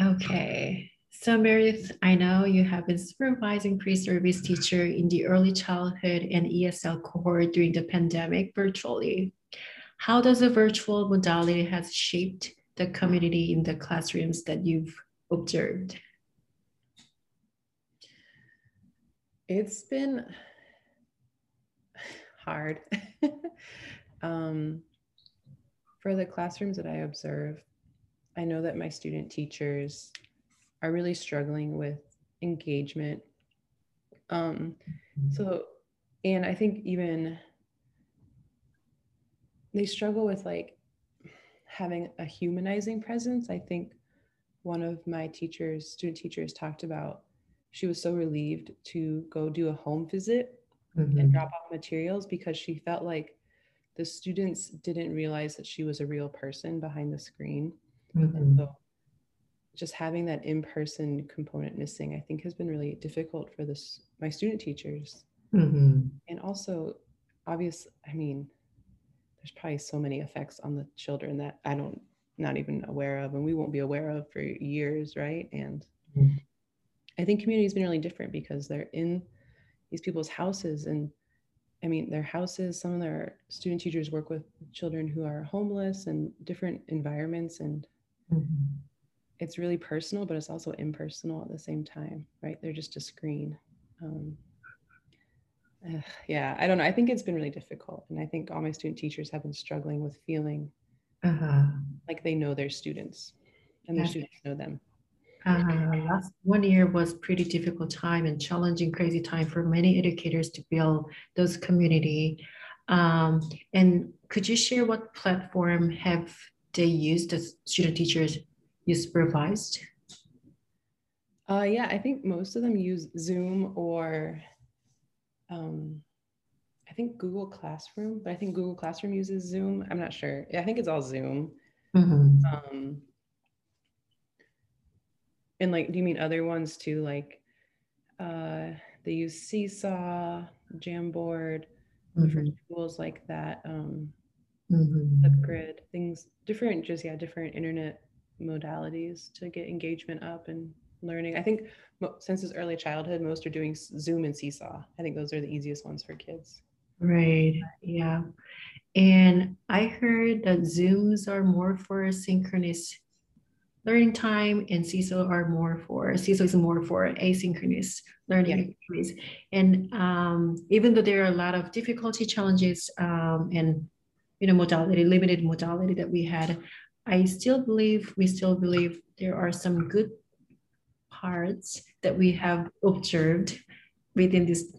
Okay. So Meredith, I know you have been supervising pre-service teacher in the early childhood and ESL cohort during the pandemic virtually. How does the virtual modality has shaped the community in the classrooms that you've observed? It's been hard. um, for the classrooms that I observe, I know that my student teachers are really struggling with engagement. Um, so, and I think even they struggle with like having a humanizing presence. I think one of my teachers, student teachers, talked about she was so relieved to go do a home visit mm-hmm. and drop off materials because she felt like the students didn't realize that she was a real person behind the screen. Mm-hmm. And so just having that in-person component missing, I think has been really difficult for this my student teachers. Mm-hmm. And also, obvious, I mean, there's probably so many effects on the children that I don't not even aware of and we won't be aware of for years, right? And mm-hmm. I think community has been really different because they're in these people's houses and I mean, their houses, some of their student teachers work with children who are homeless and different environments. And mm-hmm. it's really personal, but it's also impersonal at the same time, right? They're just a screen. Um, uh, yeah, I don't know. I think it's been really difficult. And I think all my student teachers have been struggling with feeling uh-huh. like they know their students and their students know them. Uh, last one year was pretty difficult time and challenging, crazy time for many educators to build those community. Um, and could you share what platform have they used as student teachers you supervised? Uh, yeah, I think most of them use Zoom or um, I think Google Classroom, but I think Google Classroom uses Zoom. I'm not sure. I think it's all Zoom. Mm-hmm. Um, and like, do you mean other ones too? Like, uh, they use Seesaw, Jamboard, mm-hmm. different tools like that. Um, mm-hmm. Flipgrid, things different, just yeah, different internet modalities to get engagement up and learning. I think since it's early childhood, most are doing Zoom and Seesaw. I think those are the easiest ones for kids. Right. Yeah. And I heard that Zooms are more for synchronous learning time and Seesaw are more for Seesaw is more for asynchronous learning yeah. And um, even though there are a lot of difficulty challenges um, and you know modality limited modality that we had, I still believe we still believe there are some good parts that we have observed within this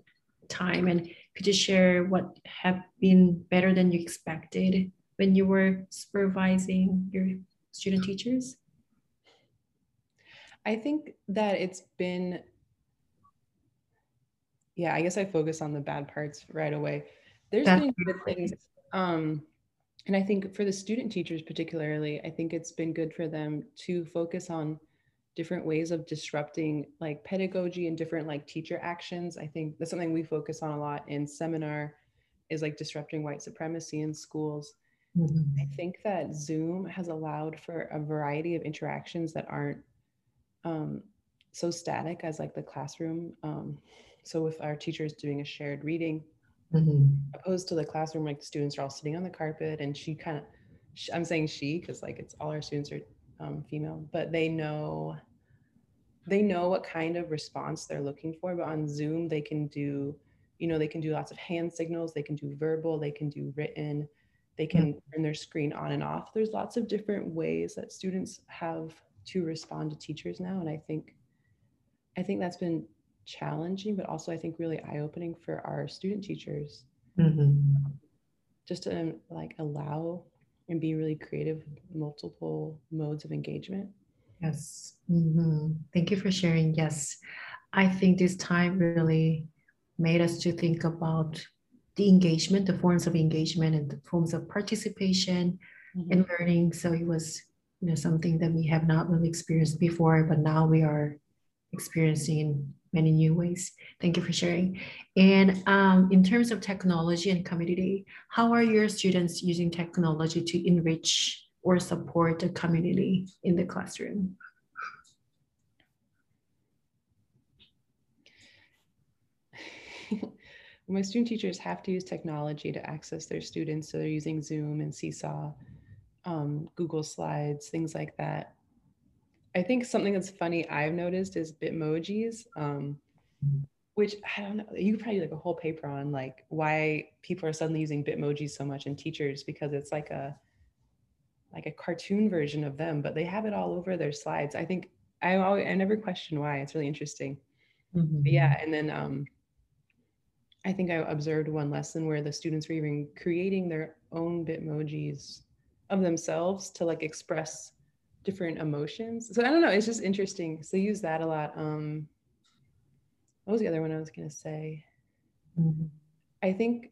time. And could you share what have been better than you expected when you were supervising your student teachers? I think that it's been, yeah, I guess I focus on the bad parts right away. There's That's been good things. Um, and I think for the student teachers, particularly, I think it's been good for them to focus on different ways of disrupting like pedagogy and different like teacher actions. I think that's something we focus on a lot in seminar is like disrupting white supremacy in schools. Mm-hmm. I think that Zoom has allowed for a variety of interactions that aren't um, so static as like the classroom. Um, so if our teacher is doing a shared reading, mm-hmm. opposed to the classroom, like the students are all sitting on the carpet and she kind of, I'm saying she because like it's all our students are um, female, but they know they know what kind of response they're looking for. But on Zoom, they can do, you know, they can do lots of hand signals, they can do verbal, they can do written, they can mm-hmm. turn their screen on and off. There's lots of different ways that students have to respond to teachers now. And i think i think that's been challenging but also i think really eye-opening for our student teachers. Mm-hmm. just to um, like allow and be really creative with multiple modes of engagement. Yes. Mm-hmm. thank you for sharing. Yes. I think this time really made us to think about the engagement the forms of engagement and the forms of participation mm-hmm. in learning. So it was you know something that we have not really experienced before but now we are experiencing in many new ways thank you for sharing and um, in terms of technology and community how are your students using technology to enrich or support the community in the classroom. my student teachers have to use technology to access their students. So they're using Zoom and Seesaw, um, Google Slides, things like that. I think something that's funny I've noticed is Bitmojis, um, which I don't know. You could probably do like a whole paper on like why people are suddenly using Bitmojis so much in teachers because it's like a like a cartoon version of them, but they have it all over their slides. I think I always, I never question why. It's really interesting. Mm-hmm. yeah, and then um, I think I observed one lesson where the students were even creating their own Bitmojis of themselves to like express different emotions. So I don't know, it's just interesting. So use that a lot. Um, what was the other one I was gonna say? Mm-hmm. I think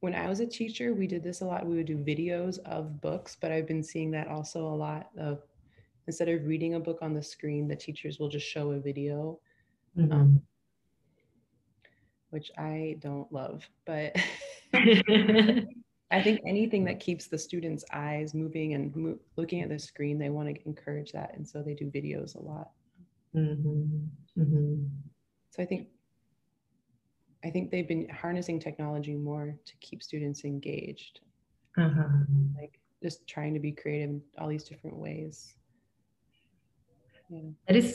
when I was a teacher, we did this a lot. We would do videos of books, but I've been seeing that also a lot of instead of reading a book on the screen, the teachers will just show a video. Mm-hmm. Um, which I don't love, but I think anything that keeps the students' eyes moving and mo- looking at the screen, they want to encourage that. And so they do videos a lot. Mm-hmm. Mm-hmm. So I think I think they've been harnessing technology more to keep students engaged. Uh-huh. Like just trying to be creative in all these different ways. Yeah. That is